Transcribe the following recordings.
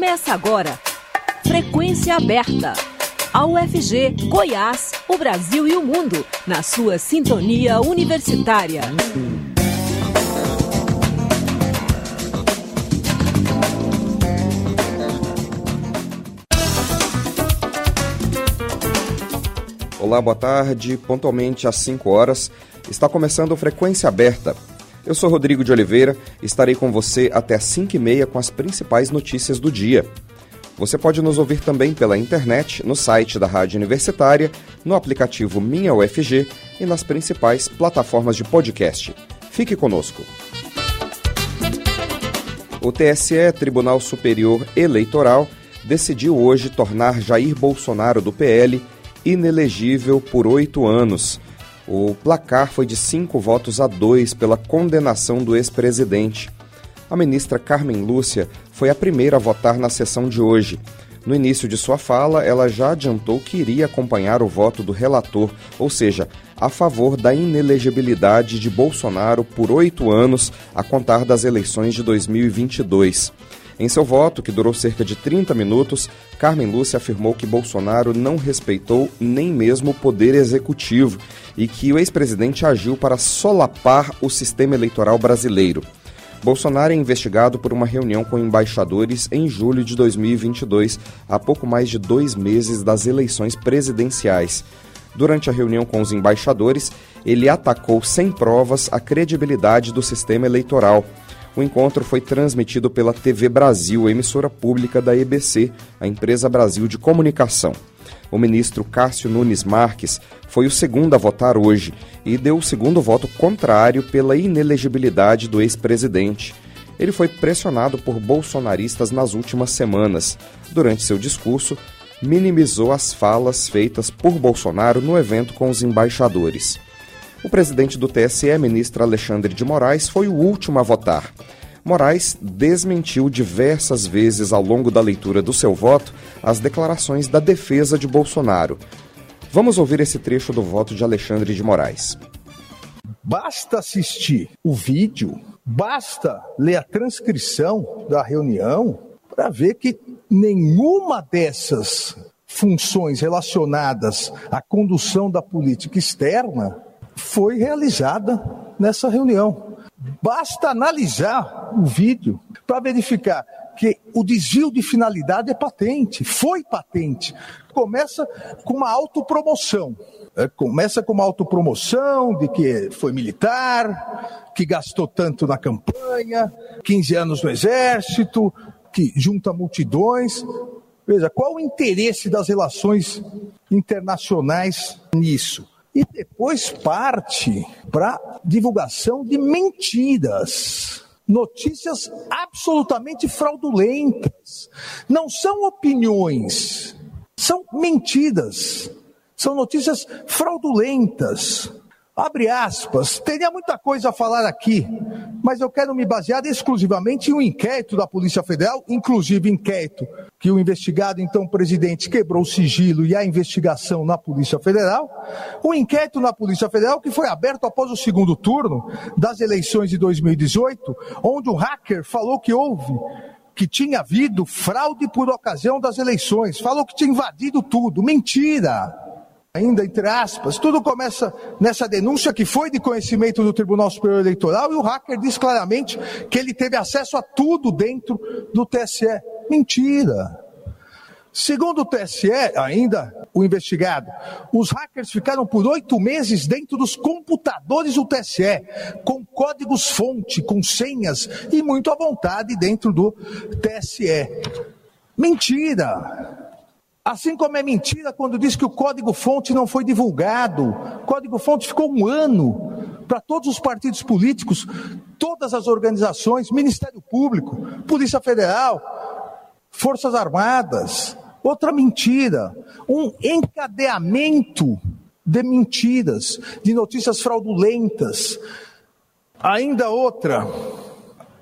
Começa agora. Frequência aberta. A UFG, Goiás, o Brasil e o mundo, na sua sintonia universitária. Olá, boa tarde. Pontualmente às 5 horas, está começando Frequência Aberta. Eu sou Rodrigo de Oliveira estarei com você até às 5 e meia com as principais notícias do dia. Você pode nos ouvir também pela internet, no site da Rádio Universitária, no aplicativo Minha UFG e nas principais plataformas de podcast. Fique conosco. O TSE, Tribunal Superior Eleitoral, decidiu hoje tornar Jair Bolsonaro do PL inelegível por oito anos. O placar foi de cinco votos a dois pela condenação do ex-presidente. A ministra Carmen Lúcia foi a primeira a votar na sessão de hoje. No início de sua fala, ela já adiantou que iria acompanhar o voto do relator, ou seja, a favor da inelegibilidade de Bolsonaro por oito anos a contar das eleições de 2022. Em seu voto, que durou cerca de 30 minutos, Carmen Lúcia afirmou que Bolsonaro não respeitou nem mesmo o poder executivo e que o ex-presidente agiu para solapar o sistema eleitoral brasileiro. Bolsonaro é investigado por uma reunião com embaixadores em julho de 2022, há pouco mais de dois meses das eleições presidenciais. Durante a reunião com os embaixadores, ele atacou sem provas a credibilidade do sistema eleitoral. O encontro foi transmitido pela TV Brasil, emissora pública da EBC, a empresa Brasil de Comunicação. O ministro Cássio Nunes Marques foi o segundo a votar hoje e deu o segundo voto contrário pela inelegibilidade do ex-presidente. Ele foi pressionado por bolsonaristas nas últimas semanas. Durante seu discurso, minimizou as falas feitas por Bolsonaro no evento com os embaixadores. O presidente do TSE, ministro Alexandre de Moraes, foi o último a votar. Moraes desmentiu diversas vezes ao longo da leitura do seu voto as declarações da defesa de Bolsonaro. Vamos ouvir esse trecho do voto de Alexandre de Moraes. Basta assistir o vídeo, basta ler a transcrição da reunião para ver que nenhuma dessas funções relacionadas à condução da política externa foi realizada nessa reunião. Basta analisar o vídeo para verificar que o desvio de finalidade é patente, foi patente. Começa com uma autopromoção. É, começa com uma autopromoção de que foi militar, que gastou tanto na campanha, 15 anos no exército, que junta multidões. Veja, qual o interesse das relações internacionais nisso? E depois parte para divulgação de mentiras. Notícias absolutamente fraudulentas. Não são opiniões, são mentiras. São notícias fraudulentas. Abre aspas, teria muita coisa a falar aqui, mas eu quero me basear exclusivamente em um inquérito da Polícia Federal, inclusive inquérito que o investigado, então presidente, quebrou o sigilo e a investigação na Polícia Federal. O inquérito na Polícia Federal que foi aberto após o segundo turno das eleições de 2018, onde o hacker falou que houve que tinha havido fraude por ocasião das eleições, falou que tinha invadido tudo. Mentira! Ainda entre aspas, tudo começa nessa denúncia que foi de conhecimento do Tribunal Superior Eleitoral e o hacker diz claramente que ele teve acesso a tudo dentro do TSE. Mentira. Segundo o TSE, ainda o investigado, os hackers ficaram por oito meses dentro dos computadores do TSE, com códigos-fonte, com senhas e muito à vontade dentro do TSE. Mentira! Assim como é mentira quando diz que o código-fonte não foi divulgado. O código-fonte ficou um ano para todos os partidos políticos, todas as organizações, Ministério Público, Polícia Federal, Forças Armadas. Outra mentira, um encadeamento de mentiras, de notícias fraudulentas. Ainda outra,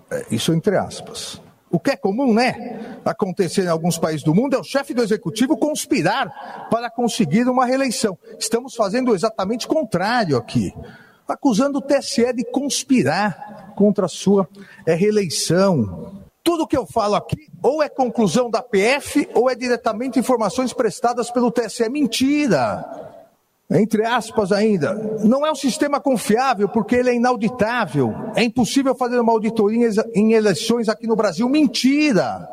é, isso entre aspas. O que é comum, né? Acontecer em alguns países do mundo é o chefe do executivo conspirar para conseguir uma reeleição. Estamos fazendo exatamente o contrário aqui, acusando o TSE de conspirar contra a sua reeleição. Tudo que eu falo aqui ou é conclusão da PF ou é diretamente informações prestadas pelo TSE. Mentira! Entre aspas ainda, não é um sistema confiável porque ele é inauditável. É impossível fazer uma auditoria em eleições aqui no Brasil. Mentira!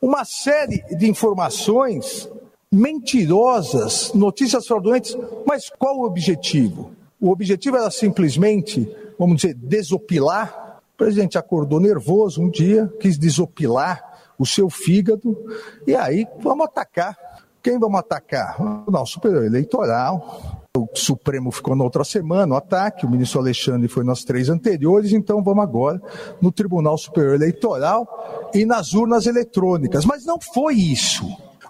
Uma série de informações mentirosas, notícias fraudulentas, mas qual o objetivo? O objetivo era simplesmente, vamos dizer, desopilar. O presidente acordou nervoso um dia, quis desopilar o seu fígado, e aí vamos atacar. Quem vamos atacar? O nosso superior eleitoral. O Supremo ficou na outra semana, o ataque, o ministro Alexandre foi nas três anteriores, então vamos agora no Tribunal Superior Eleitoral e nas urnas eletrônicas. Mas não foi isso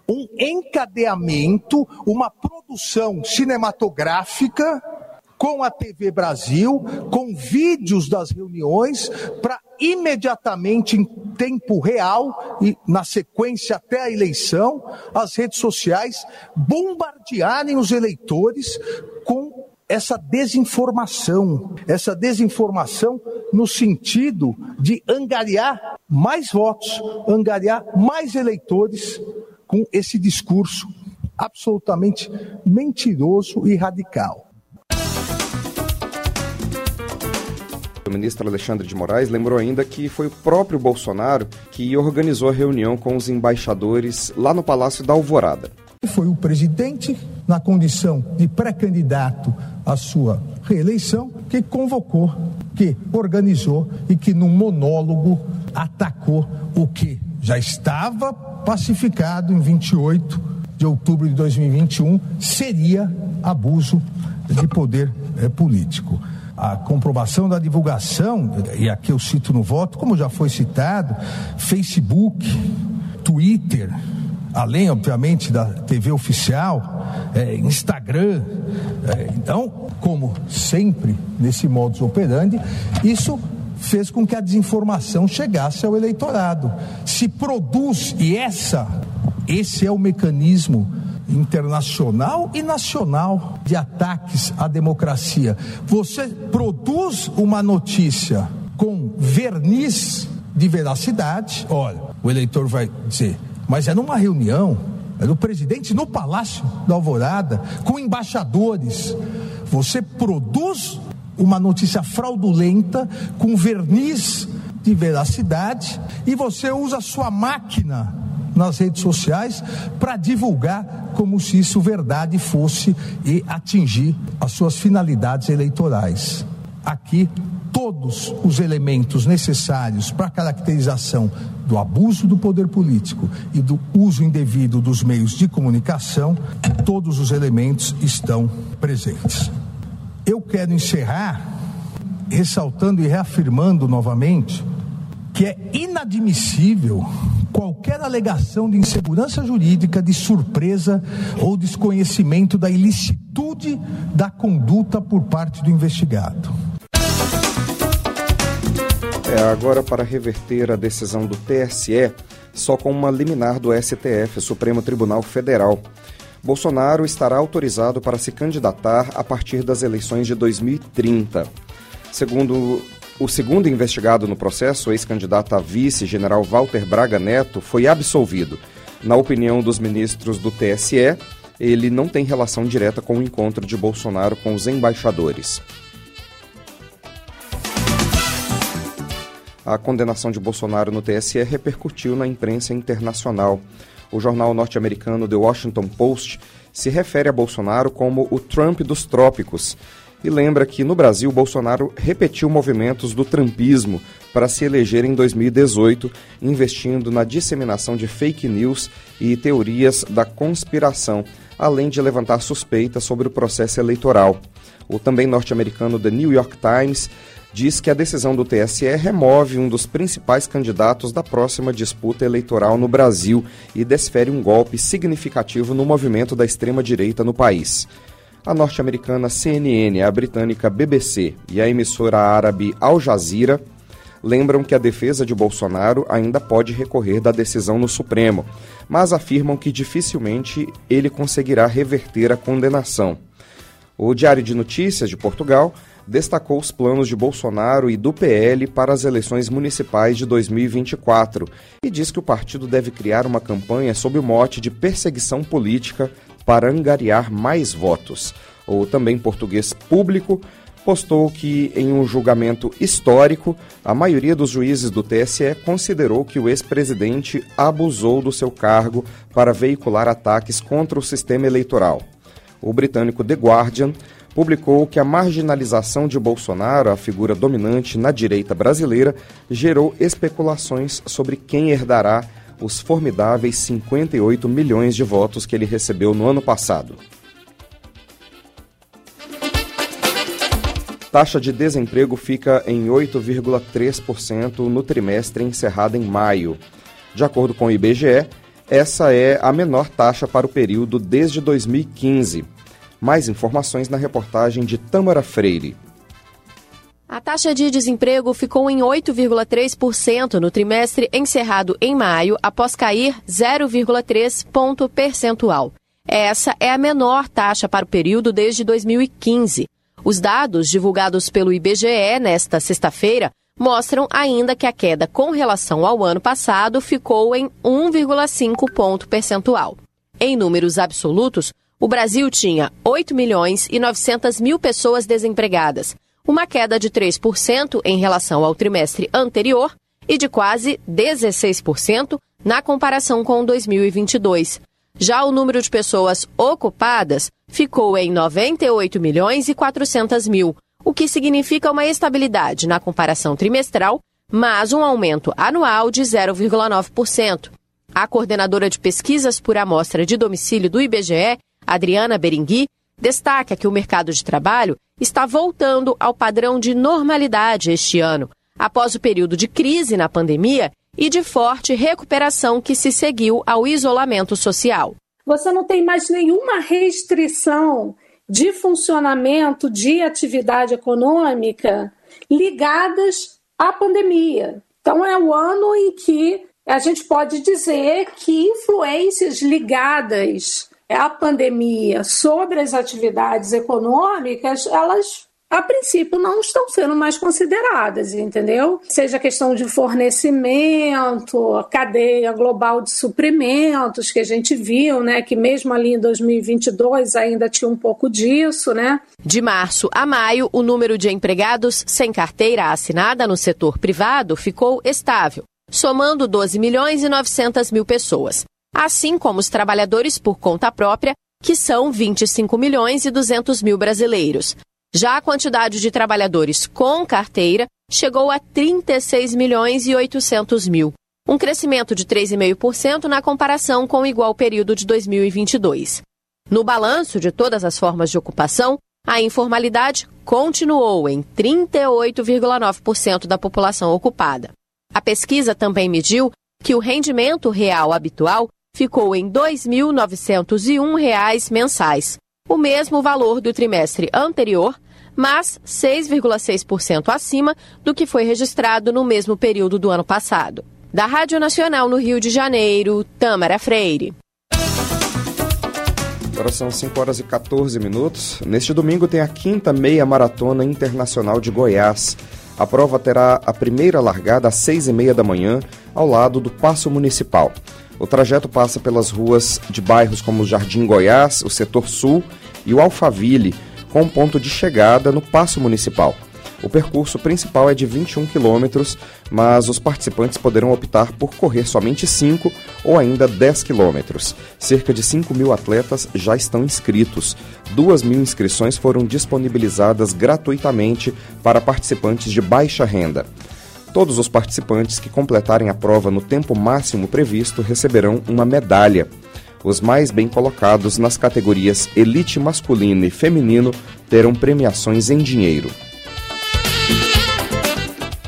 um encadeamento, uma produção cinematográfica com a TV Brasil, com vídeos das reuniões, para imediatamente, em tempo real e na sequência até a eleição, as redes sociais bombardearem os eleitores com essa desinformação, essa desinformação no sentido de angariar mais votos, angariar mais eleitores com esse discurso absolutamente mentiroso e radical. O ministro Alexandre de Moraes lembrou ainda que foi o próprio Bolsonaro que organizou a reunião com os embaixadores lá no Palácio da Alvorada. Foi o presidente, na condição de pré-candidato à sua reeleição, que convocou, que organizou e que, num monólogo, atacou o que já estava pacificado em 28 de outubro de 2021 seria abuso de poder é, político. A comprovação da divulgação, e aqui eu cito no voto, como já foi citado, Facebook, Twitter, além, obviamente, da TV oficial, é, Instagram. É, então, como sempre nesse modus operandi, isso fez com que a desinformação chegasse ao eleitorado. Se produz, e essa, esse é o mecanismo internacional e nacional de ataques à democracia. Você produz uma notícia com verniz de veracidade, olha, o eleitor vai dizer, mas é numa reunião, é do presidente no Palácio da Alvorada, com embaixadores. Você produz uma notícia fraudulenta com verniz de veracidade e você usa sua máquina nas redes sociais para divulgar como se isso verdade fosse e atingir as suas finalidades eleitorais. Aqui todos os elementos necessários para a caracterização do abuso do poder político e do uso indevido dos meios de comunicação, todos os elementos estão presentes. Eu quero encerrar ressaltando e reafirmando novamente que é inadmissível qualquer alegação de insegurança jurídica, de surpresa ou desconhecimento da ilicitude da conduta por parte do investigado. É, agora para reverter a decisão do TSE, só com uma liminar do STF, Supremo Tribunal Federal. Bolsonaro estará autorizado para se candidatar a partir das eleições de 2030. Segundo o segundo investigado no processo, ex-candidato a vice, general Walter Braga Neto, foi absolvido. Na opinião dos ministros do TSE, ele não tem relação direta com o encontro de Bolsonaro com os embaixadores. A condenação de Bolsonaro no TSE repercutiu na imprensa internacional o jornal norte-americano The Washington Post se refere a Bolsonaro como o Trump dos trópicos e lembra que no Brasil Bolsonaro repetiu movimentos do trumpismo para se eleger em 2018, investindo na disseminação de fake news e teorias da conspiração, além de levantar suspeitas sobre o processo eleitoral. O também norte-americano The New York Times diz que a decisão do TSE remove um dos principais candidatos da próxima disputa eleitoral no Brasil e desfere um golpe significativo no movimento da extrema-direita no país. A norte-americana CNN, a britânica BBC e a emissora árabe Al Jazeera lembram que a defesa de Bolsonaro ainda pode recorrer da decisão no Supremo, mas afirmam que dificilmente ele conseguirá reverter a condenação. O Diário de Notícias de Portugal destacou os planos de Bolsonaro e do PL para as eleições municipais de 2024 e diz que o partido deve criar uma campanha sob o mote de perseguição política para angariar mais votos. O também português público postou que, em um julgamento histórico, a maioria dos juízes do TSE considerou que o ex-presidente abusou do seu cargo para veicular ataques contra o sistema eleitoral. O britânico The Guardian publicou que a marginalização de Bolsonaro, a figura dominante na direita brasileira, gerou especulações sobre quem herdará os formidáveis 58 milhões de votos que ele recebeu no ano passado. Taxa de desemprego fica em 8,3% no trimestre encerrado em maio. De acordo com o IBGE, essa é a menor taxa para o período desde 2015. Mais informações na reportagem de Tâmara Freire. A taxa de desemprego ficou em 8,3% no trimestre encerrado em maio, após cair 0,3 ponto percentual. Essa é a menor taxa para o período desde 2015. Os dados divulgados pelo IBGE nesta sexta-feira mostram ainda que a queda com relação ao ano passado ficou em 1,5 ponto percentual. Em números absolutos, o Brasil tinha 8 milhões e 900 mil pessoas desempregadas, uma queda de 3% em relação ao trimestre anterior e de quase 16% na comparação com 2022. Já o número de pessoas ocupadas ficou em 98 milhões e 400 mil, o que significa uma estabilidade na comparação trimestral, mas um aumento anual de 0,9%. A coordenadora de pesquisas por amostra de domicílio do IBGE Adriana Berengui, destaca que o mercado de trabalho está voltando ao padrão de normalidade este ano, após o período de crise na pandemia e de forte recuperação que se seguiu ao isolamento social. Você não tem mais nenhuma restrição de funcionamento de atividade econômica ligadas à pandemia. Então, é o ano em que a gente pode dizer que influências ligadas a pandemia sobre as atividades econômicas, elas a princípio não estão sendo mais consideradas, entendeu? Seja questão de fornecimento, cadeia global de suprimentos, que a gente viu, né, que mesmo ali em 2022 ainda tinha um pouco disso, né? De março a maio, o número de empregados sem carteira assinada no setor privado ficou estável, somando 12 milhões e 900 mil pessoas assim como os trabalhadores por conta própria, que são 25 milhões e 200 mil brasileiros. Já a quantidade de trabalhadores com carteira chegou a 36 milhões e 800 mil, um crescimento de 3,5% na comparação com o igual período de 2022. No balanço de todas as formas de ocupação, a informalidade continuou em 38,9% da população ocupada. A pesquisa também mediu que o rendimento real habitual ficou em R$ 2.901 mensais, o mesmo valor do trimestre anterior, mas 6,6% acima do que foi registrado no mesmo período do ano passado. Da Rádio Nacional no Rio de Janeiro, Tâmara Freire. Agora são 5 horas e 14 minutos. Neste domingo tem a quinta meia maratona internacional de Goiás. A prova terá a primeira largada às seis e meia da manhã, ao lado do Paço Municipal. O trajeto passa pelas ruas de bairros como o Jardim Goiás, o Setor Sul e o Alphaville, com um ponto de chegada no Paço Municipal. O percurso principal é de 21 quilômetros, mas os participantes poderão optar por correr somente 5 ou ainda 10 quilômetros. Cerca de 5 mil atletas já estão inscritos. 2 mil inscrições foram disponibilizadas gratuitamente para participantes de baixa renda. Todos os participantes que completarem a prova no tempo máximo previsto receberão uma medalha. Os mais bem colocados nas categorias Elite Masculino e Feminino terão premiações em dinheiro.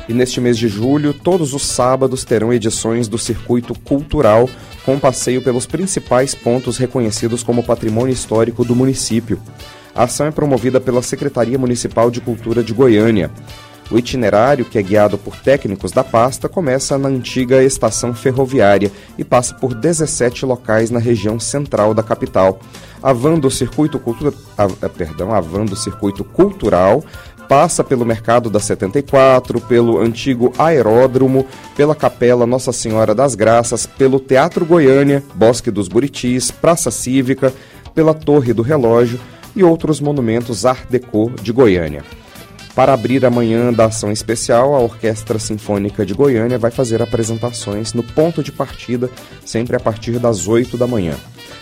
E neste mês de julho, todos os sábados terão edições do Circuito Cultural, com passeio pelos principais pontos reconhecidos como patrimônio histórico do município. A ação é promovida pela Secretaria Municipal de Cultura de Goiânia. O itinerário, que é guiado por técnicos da pasta, começa na antiga estação ferroviária e passa por 17 locais na região central da capital. A van do circuito, cultura... a, perdão, a van do circuito cultural passa pelo mercado da 74, pelo antigo aeródromo, pela Capela Nossa Senhora das Graças, pelo Teatro Goiânia, Bosque dos Buritis, Praça Cívica, pela Torre do Relógio e outros monumentos Art Deco de Goiânia. Para abrir a manhã da ação especial, a Orquestra Sinfônica de Goiânia vai fazer apresentações no ponto de partida, sempre a partir das 8 da manhã.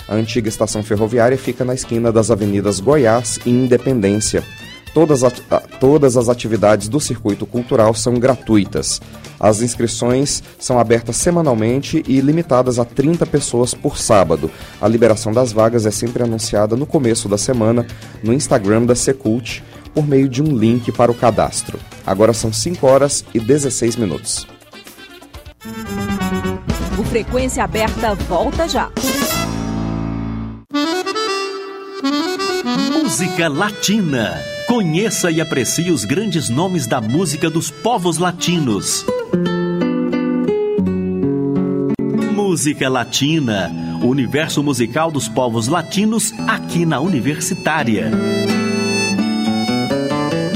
A antiga estação ferroviária fica na esquina das avenidas Goiás e Independência. Todas, a, todas as atividades do circuito cultural são gratuitas. As inscrições são abertas semanalmente e limitadas a 30 pessoas por sábado. A liberação das vagas é sempre anunciada no começo da semana no Instagram da Secult por meio de um link para o cadastro. Agora são 5 horas e 16 minutos. O Frequência Aberta volta já. Música Latina. Conheça e aprecie os grandes nomes da música dos povos latinos. Música Latina. O universo musical dos povos latinos aqui na Universitária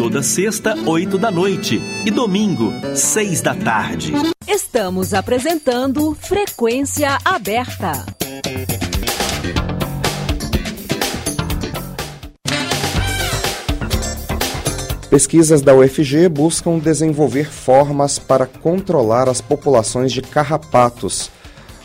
toda sexta, oito da noite e domingo, seis da tarde. Estamos apresentando Frequência Aberta. Pesquisas da UFG buscam desenvolver formas para controlar as populações de carrapatos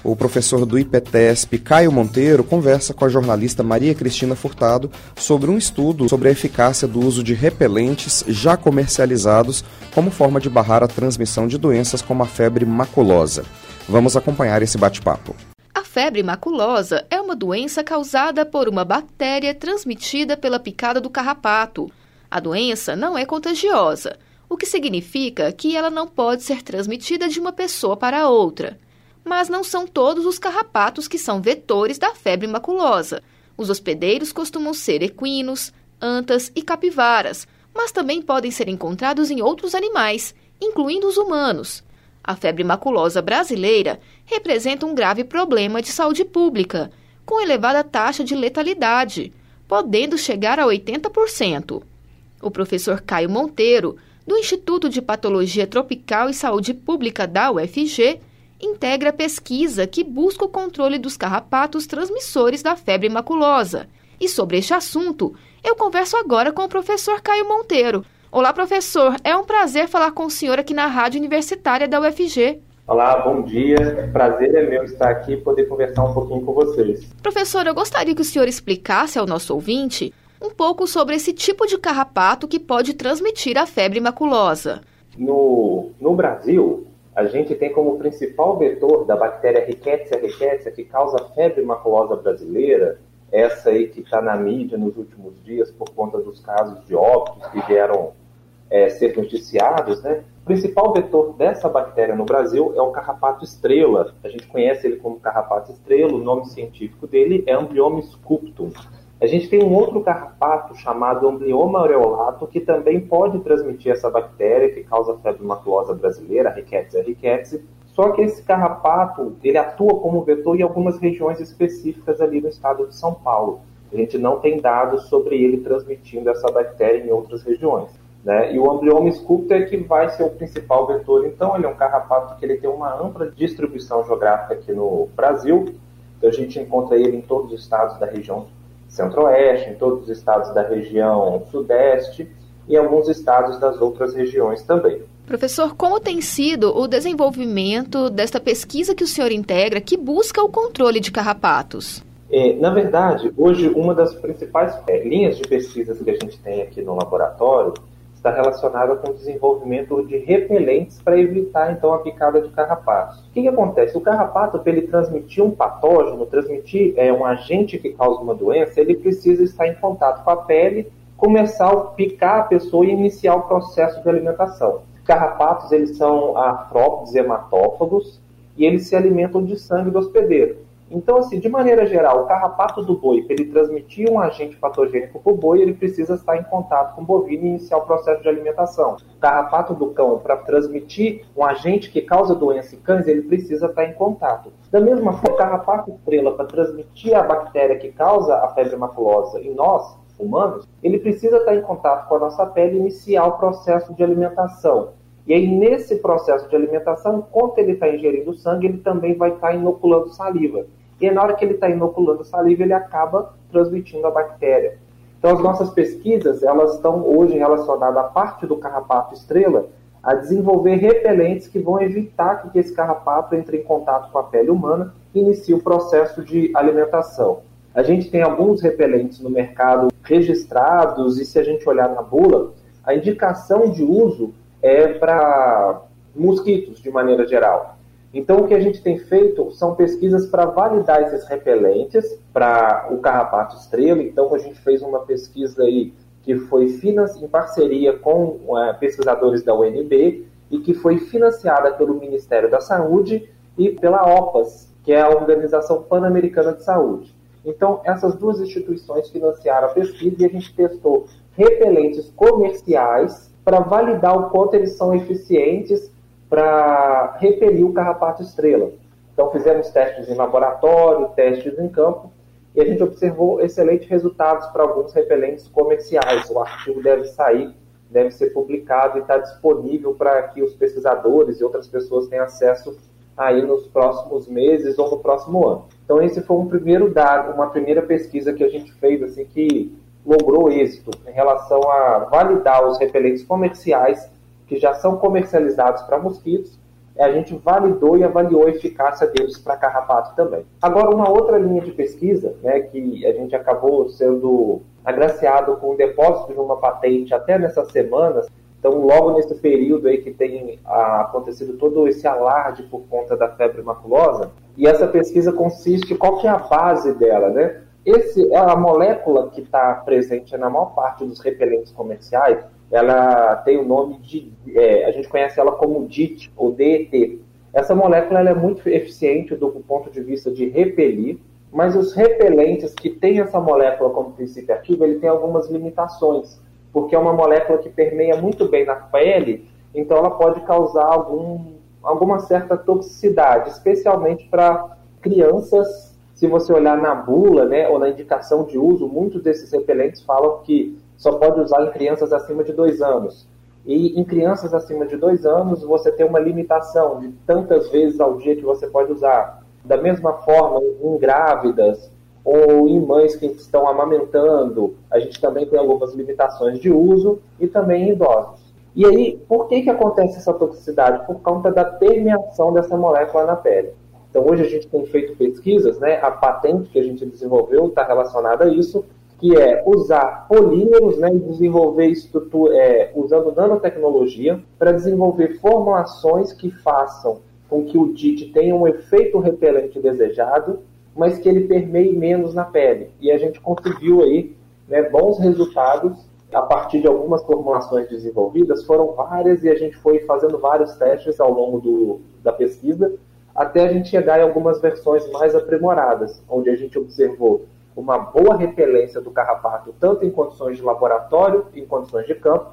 o professor do IPTESP, Caio Monteiro, conversa com a jornalista Maria Cristina Furtado sobre um estudo sobre a eficácia do uso de repelentes já comercializados como forma de barrar a transmissão de doenças como a febre maculosa. Vamos acompanhar esse bate-papo. A febre maculosa é uma doença causada por uma bactéria transmitida pela picada do carrapato. A doença não é contagiosa, o que significa que ela não pode ser transmitida de uma pessoa para outra mas não são todos os carrapatos que são vetores da febre maculosa. Os hospedeiros costumam ser equinos, antas e capivaras, mas também podem ser encontrados em outros animais, incluindo os humanos. A febre maculosa brasileira representa um grave problema de saúde pública, com elevada taxa de letalidade, podendo chegar a 80%. O professor Caio Monteiro, do Instituto de Patologia Tropical e Saúde Pública da UFG, integra a pesquisa que busca o controle dos carrapatos transmissores da febre maculosa. E sobre este assunto, eu converso agora com o professor Caio Monteiro. Olá, professor. É um prazer falar com o senhor aqui na Rádio Universitária da UFG. Olá, bom dia. Prazer é meu estar aqui e poder conversar um pouquinho com vocês. Professor, eu gostaria que o senhor explicasse ao nosso ouvinte um pouco sobre esse tipo de carrapato que pode transmitir a febre maculosa. No, no Brasil, a gente tem como principal vetor da bactéria Rickettsia rickettsiae, que causa febre maculosa brasileira, essa aí que está na mídia nos últimos dias por conta dos casos de óbitos que vieram é, ser noticiados, né? O principal vetor dessa bactéria no Brasil é o carrapato estrela. A gente conhece ele como carrapato estrela, o nome científico dele é Amblioma sculptum. A gente tem um outro carrapato chamado amblioma aureolato que também pode transmitir essa bactéria que causa febre maculosa brasileira, Rickettsia rickettsiae. Só que esse carrapato, ele atua como vetor em algumas regiões específicas ali no estado de São Paulo. A gente não tem dados sobre ele transmitindo essa bactéria em outras regiões. Né? E o amblioma sculptor é que vai ser o principal vetor. Então, ele é um carrapato que ele tem uma ampla distribuição geográfica aqui no Brasil. Então, a gente encontra ele em todos os estados da região centro-oeste, em todos os estados da região sudeste e alguns estados das outras regiões também. Professor, como tem sido o desenvolvimento desta pesquisa que o senhor integra que busca o controle de carrapatos? É, na verdade, hoje uma das principais é, linhas de pesquisas que a gente tem aqui no laboratório está relacionada com o desenvolvimento de repelentes para evitar então a picada de carrapatos. O que, que acontece? O carrapato, para ele transmitir um patógeno, transmitir é, um agente que causa uma doença, ele precisa estar em contato com a pele, começar a picar a pessoa e iniciar o processo de alimentação. Carrapatos, eles são artrópodes hematófagos e eles se alimentam de sangue do hospedeiro. Então, assim, de maneira geral, o carrapato do boi, para ele transmitir um agente patogênico para o boi, ele precisa estar em contato com o bovino e iniciar o processo de alimentação. O carrapato do cão, para transmitir um agente que causa doença em cães, ele precisa estar em contato. Da mesma forma, o carrapato estrela, para transmitir a bactéria que causa a febre maculosa em nós, humanos, ele precisa estar em contato com a nossa pele e iniciar o processo de alimentação. E aí, nesse processo de alimentação, enquanto ele está ingerindo sangue, ele também vai estar inoculando saliva. E na hora que ele está inoculando saliva, ele acaba transmitindo a bactéria. Então, as nossas pesquisas, elas estão hoje relacionadas à parte do carrapato estrela, a desenvolver repelentes que vão evitar que esse carrapato entre em contato com a pele humana e inicie o processo de alimentação. A gente tem alguns repelentes no mercado registrados e se a gente olhar na bula, a indicação de uso é para mosquitos de maneira geral. Então, o que a gente tem feito são pesquisas para validar esses repelentes para o carrapato estrela. Então, a gente fez uma pesquisa aí que foi em parceria com é, pesquisadores da UNB e que foi financiada pelo Ministério da Saúde e pela OPAS, que é a Organização Pan-Americana de Saúde. Então, essas duas instituições financiaram a pesquisa e a gente testou repelentes comerciais para validar o quanto eles são eficientes para repelir o carrapato estrela. Então, fizemos testes em laboratório, testes em campo, e a gente observou excelentes resultados para alguns repelentes comerciais. O artigo deve sair, deve ser publicado e está disponível para que os pesquisadores e outras pessoas tenham acesso aí nos próximos meses ou no próximo ano. Então, esse foi um primeiro dado, uma primeira pesquisa que a gente fez, assim, que logrou êxito em relação a validar os repelentes comerciais que já são comercializados para mosquitos, a gente validou e avaliou a eficácia deles para carrapato também. Agora, uma outra linha de pesquisa, né, que a gente acabou sendo agraciado com o depósito de uma patente até nessas semanas, então logo nesse período aí que tem ah, acontecido todo esse alarde por conta da febre maculosa, e essa pesquisa consiste, qual que é a base dela, né? Esse, é a molécula que está presente na maior parte dos repelentes comerciais, ela tem o nome de, é, a gente conhece ela como DIT, ou DET. Essa molécula é muito eficiente do ponto de vista de repelir, mas os repelentes que têm essa molécula como princípio ativo, ele tem algumas limitações, porque é uma molécula que permeia muito bem na pele, então ela pode causar algum, alguma certa toxicidade, especialmente para crianças. Se você olhar na bula, né, ou na indicação de uso, muitos desses repelentes falam que só pode usar em crianças acima de dois anos. E em crianças acima de dois anos, você tem uma limitação de tantas vezes ao dia que você pode usar. Da mesma forma, em grávidas ou em mães que estão amamentando, a gente também tem algumas limitações de uso e também em idosos. E aí, por que, que acontece essa toxicidade? Por conta da permeação dessa molécula na pele. Então, hoje a gente tem feito pesquisas, né? A patente que a gente desenvolveu está relacionada a isso, que é usar polímeros né, e desenvolver estrutura, é, usando nanotecnologia para desenvolver formulações que façam com que o DIT tenha um efeito repelente desejado, mas que ele permeie menos na pele. E a gente conseguiu aí né, bons resultados a partir de algumas formulações desenvolvidas, foram várias e a gente foi fazendo vários testes ao longo do, da pesquisa, até a gente chegar em algumas versões mais aprimoradas, onde a gente observou uma boa repelência do carrapato, tanto em condições de laboratório, em condições de campo,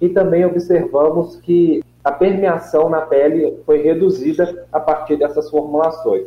e também observamos que a permeação na pele foi reduzida a partir dessas formulações.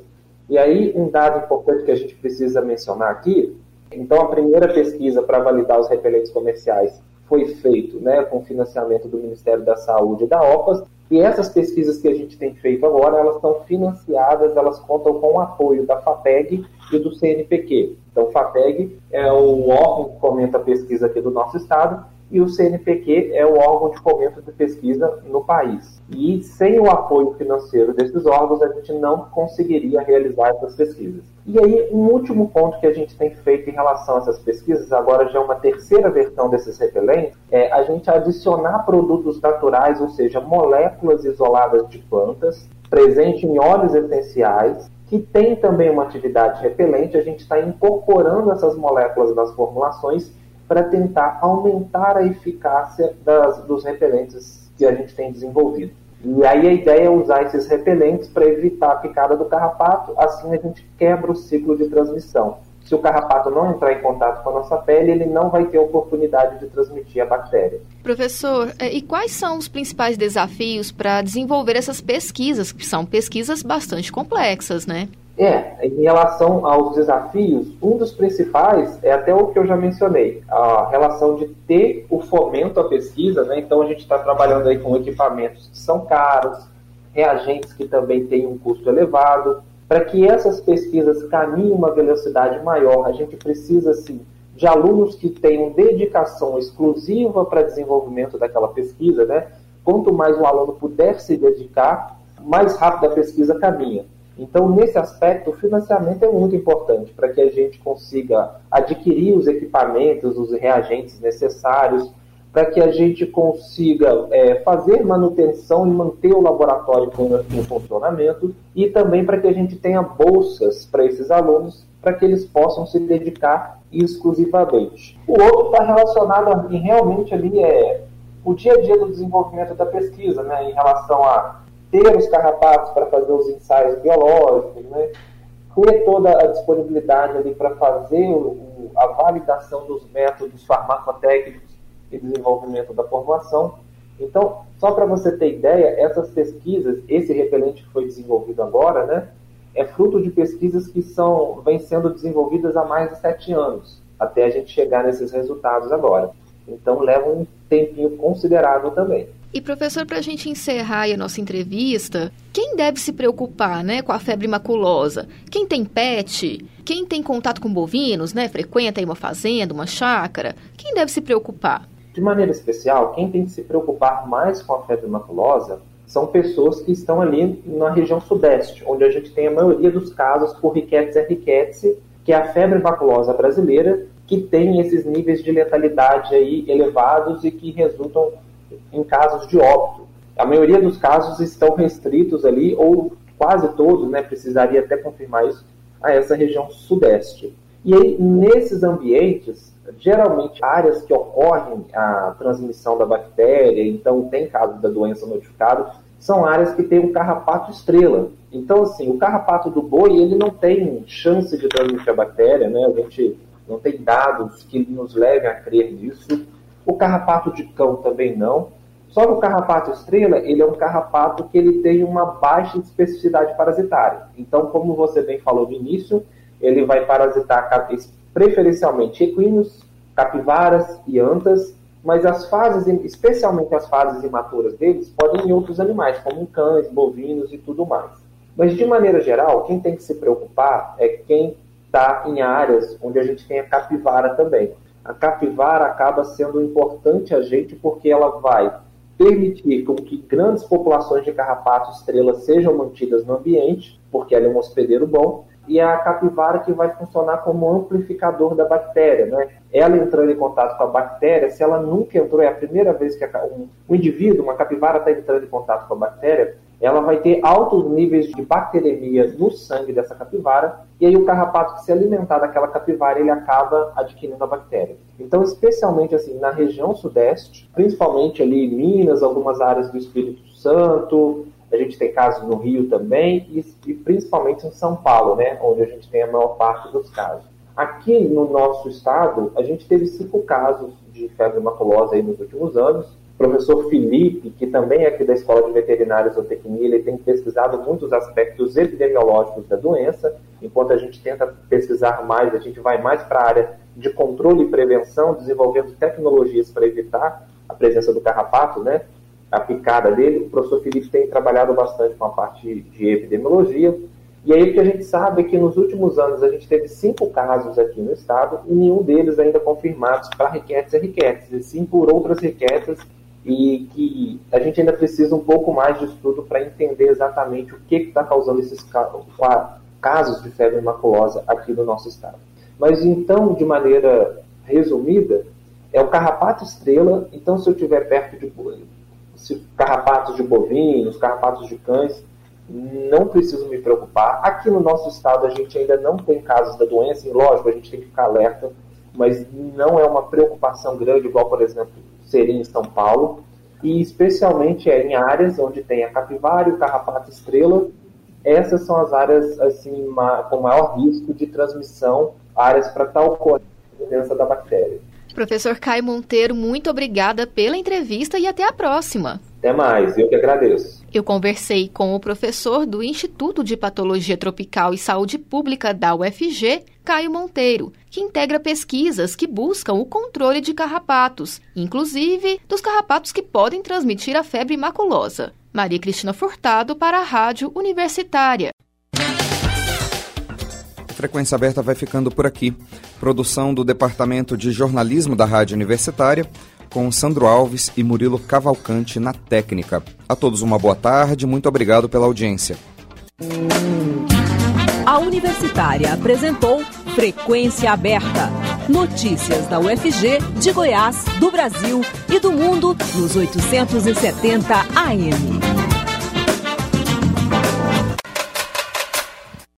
E aí, um dado importante que a gente precisa mencionar aqui, então a primeira pesquisa para validar os repelentes comerciais foi feito né, com financiamento do Ministério da Saúde e da OPAS, e essas pesquisas que a gente tem feito agora, elas estão financiadas, elas contam com o apoio da FAPEG e do CNPq. Então, o FAPEG é o órgão que fomenta a pesquisa aqui do nosso estado e o CNPq é o órgão de fomento de pesquisa no país. E sem o apoio financeiro desses órgãos, a gente não conseguiria realizar essas pesquisas. E aí, um último ponto que a gente tem feito em relação a essas pesquisas, agora já é uma terceira versão desses repelentes, é a gente adicionar produtos naturais, ou seja, moléculas isoladas de plantas, presente em óleos essenciais, que tem também uma atividade repelente, a gente está incorporando essas moléculas nas formulações para tentar aumentar a eficácia das, dos repelentes que a gente tem desenvolvido. E aí a ideia é usar esses repelentes para evitar a picada do carrapato, assim a gente quebra o ciclo de transmissão. Se o carrapato não entrar em contato com a nossa pele, ele não vai ter oportunidade de transmitir a bactéria. Professor, é, e quais são os principais desafios para desenvolver essas pesquisas, que são pesquisas bastante complexas, né? É, em relação aos desafios, um dos principais é até o que eu já mencionei, a relação de ter o fomento à pesquisa, né? Então a gente está trabalhando aí com equipamentos que são caros, reagentes que também têm um custo elevado. Para que essas pesquisas caminhem uma velocidade maior, a gente precisa sim de alunos que tenham dedicação exclusiva para desenvolvimento daquela pesquisa, né? Quanto mais o aluno puder se dedicar, mais rápido a pesquisa caminha. Então, nesse aspecto, o financiamento é muito importante para que a gente consiga adquirir os equipamentos, os reagentes necessários, para que a gente consiga é, fazer manutenção e manter o laboratório em funcionamento e também para que a gente tenha bolsas para esses alunos, para que eles possam se dedicar exclusivamente. O outro está relacionado a, realmente ali é o dia a dia do desenvolvimento da pesquisa, né, em relação a ter os carrapatos para fazer os ensaios biológicos, né? ter toda a disponibilidade ali para fazer o, a validação dos métodos farmacotécnicos e desenvolvimento da formação. Então, só para você ter ideia, essas pesquisas, esse repelente que foi desenvolvido agora, né, é fruto de pesquisas que são, vêm sendo desenvolvidas há mais de sete anos, até a gente chegar nesses resultados agora. Então, leva um tempinho considerável também. E professor, para a gente encerrar a nossa entrevista, quem deve se preocupar, né, com a febre maculosa? Quem tem pet? Quem tem contato com bovinos, né, frequenta uma fazenda, uma chácara? Quem deve se preocupar? De maneira especial, quem tem que se preocupar mais com a febre maculosa são pessoas que estão ali na região sudeste, onde a gente tem a maioria dos casos por Rickettsia rickettsii, que é a febre maculosa brasileira, que tem esses níveis de letalidade aí elevados e que resultam em casos de óbito. A maioria dos casos estão restritos ali, ou quase todos, né, precisaria até confirmar isso, a essa região sudeste. E aí, nesses ambientes, geralmente áreas que ocorrem a transmissão da bactéria, então tem caso da doença notificado, são áreas que têm um carrapato estrela. Então, assim, o carrapato do boi, ele não tem chance de transmitir a bactéria, né? A gente não tem dados que nos levem a crer nisso. O carrapato de cão também não. Só que o carrapato estrela, ele é um carrapato que ele tem uma baixa especificidade parasitária. Então, como você bem falou no início, ele vai parasitar preferencialmente equinos, capivaras e antas, mas as fases, especialmente as fases imaturas deles, podem ir em outros animais, como cães, bovinos e tudo mais. Mas, de maneira geral, quem tem que se preocupar é quem está em áreas onde a gente tem a capivara também a capivara acaba sendo importante agente porque ela vai permitir com que grandes populações de carrapato estrela sejam mantidas no ambiente, porque ela é um hospedeiro bom, e é a capivara que vai funcionar como amplificador da bactéria. Né? Ela entrando em contato com a bactéria, se ela nunca entrou, é a primeira vez que um indivíduo, uma capivara, está entrando em contato com a bactéria, ela vai ter altos níveis de bacteremia no sangue dessa capivara, e aí o carrapato que se alimentar daquela capivara, ele acaba adquirindo a bactéria. Então, especialmente assim, na região sudeste, principalmente ali em Minas, algumas áreas do Espírito Santo, a gente tem casos no Rio também, e, e principalmente em São Paulo, né, onde a gente tem a maior parte dos casos. Aqui no nosso estado, a gente teve cinco casos de febre maculosa aí nos últimos anos, professor Felipe, que também é aqui da Escola de Veterinária Zootecnia, ele tem pesquisado muitos aspectos epidemiológicos da doença. Enquanto a gente tenta pesquisar mais, a gente vai mais para a área de controle e prevenção, desenvolvendo tecnologias para evitar a presença do carrapato, né? A picada dele. O professor Felipe tem trabalhado bastante com a parte de epidemiologia. E aí o que a gente sabe é que nos últimos anos a gente teve cinco casos aqui no estado e nenhum deles ainda confirmados para riquetes e riquetes, e sim por outras riquetes e que a gente ainda precisa um pouco mais de estudo para entender exatamente o que está causando esses casos de febre maculosa aqui no nosso estado. Mas então, de maneira resumida, é o carrapato estrela. Então, se eu estiver perto de carrapatos de bovinos, carrapatos de cães, não preciso me preocupar. Aqui no nosso estado a gente ainda não tem casos da doença, e lógico, a gente tem que ficar alerta, mas não é uma preocupação grande, igual, por exemplo, seria em São Paulo, e especialmente é em áreas onde tem a capivara e o carrapato estrela. Essas são as áreas assim com maior risco de transmissão, áreas para tal ocorrendo a presença da bactéria. Professor Caio Monteiro, muito obrigada pela entrevista e até a próxima. Até mais, eu que agradeço. Eu conversei com o professor do Instituto de Patologia Tropical e Saúde Pública da UFG, Caio Monteiro, que integra pesquisas que buscam o controle de carrapatos, inclusive dos carrapatos que podem transmitir a febre maculosa. Maria Cristina Furtado para a Rádio Universitária. Frequência Aberta vai ficando por aqui. Produção do Departamento de Jornalismo da Rádio Universitária, com Sandro Alves e Murilo Cavalcante na técnica. A todos uma boa tarde, muito obrigado pela audiência. A Universitária apresentou Frequência Aberta. Notícias da UFG, de Goiás, do Brasil e do mundo nos 870 AM.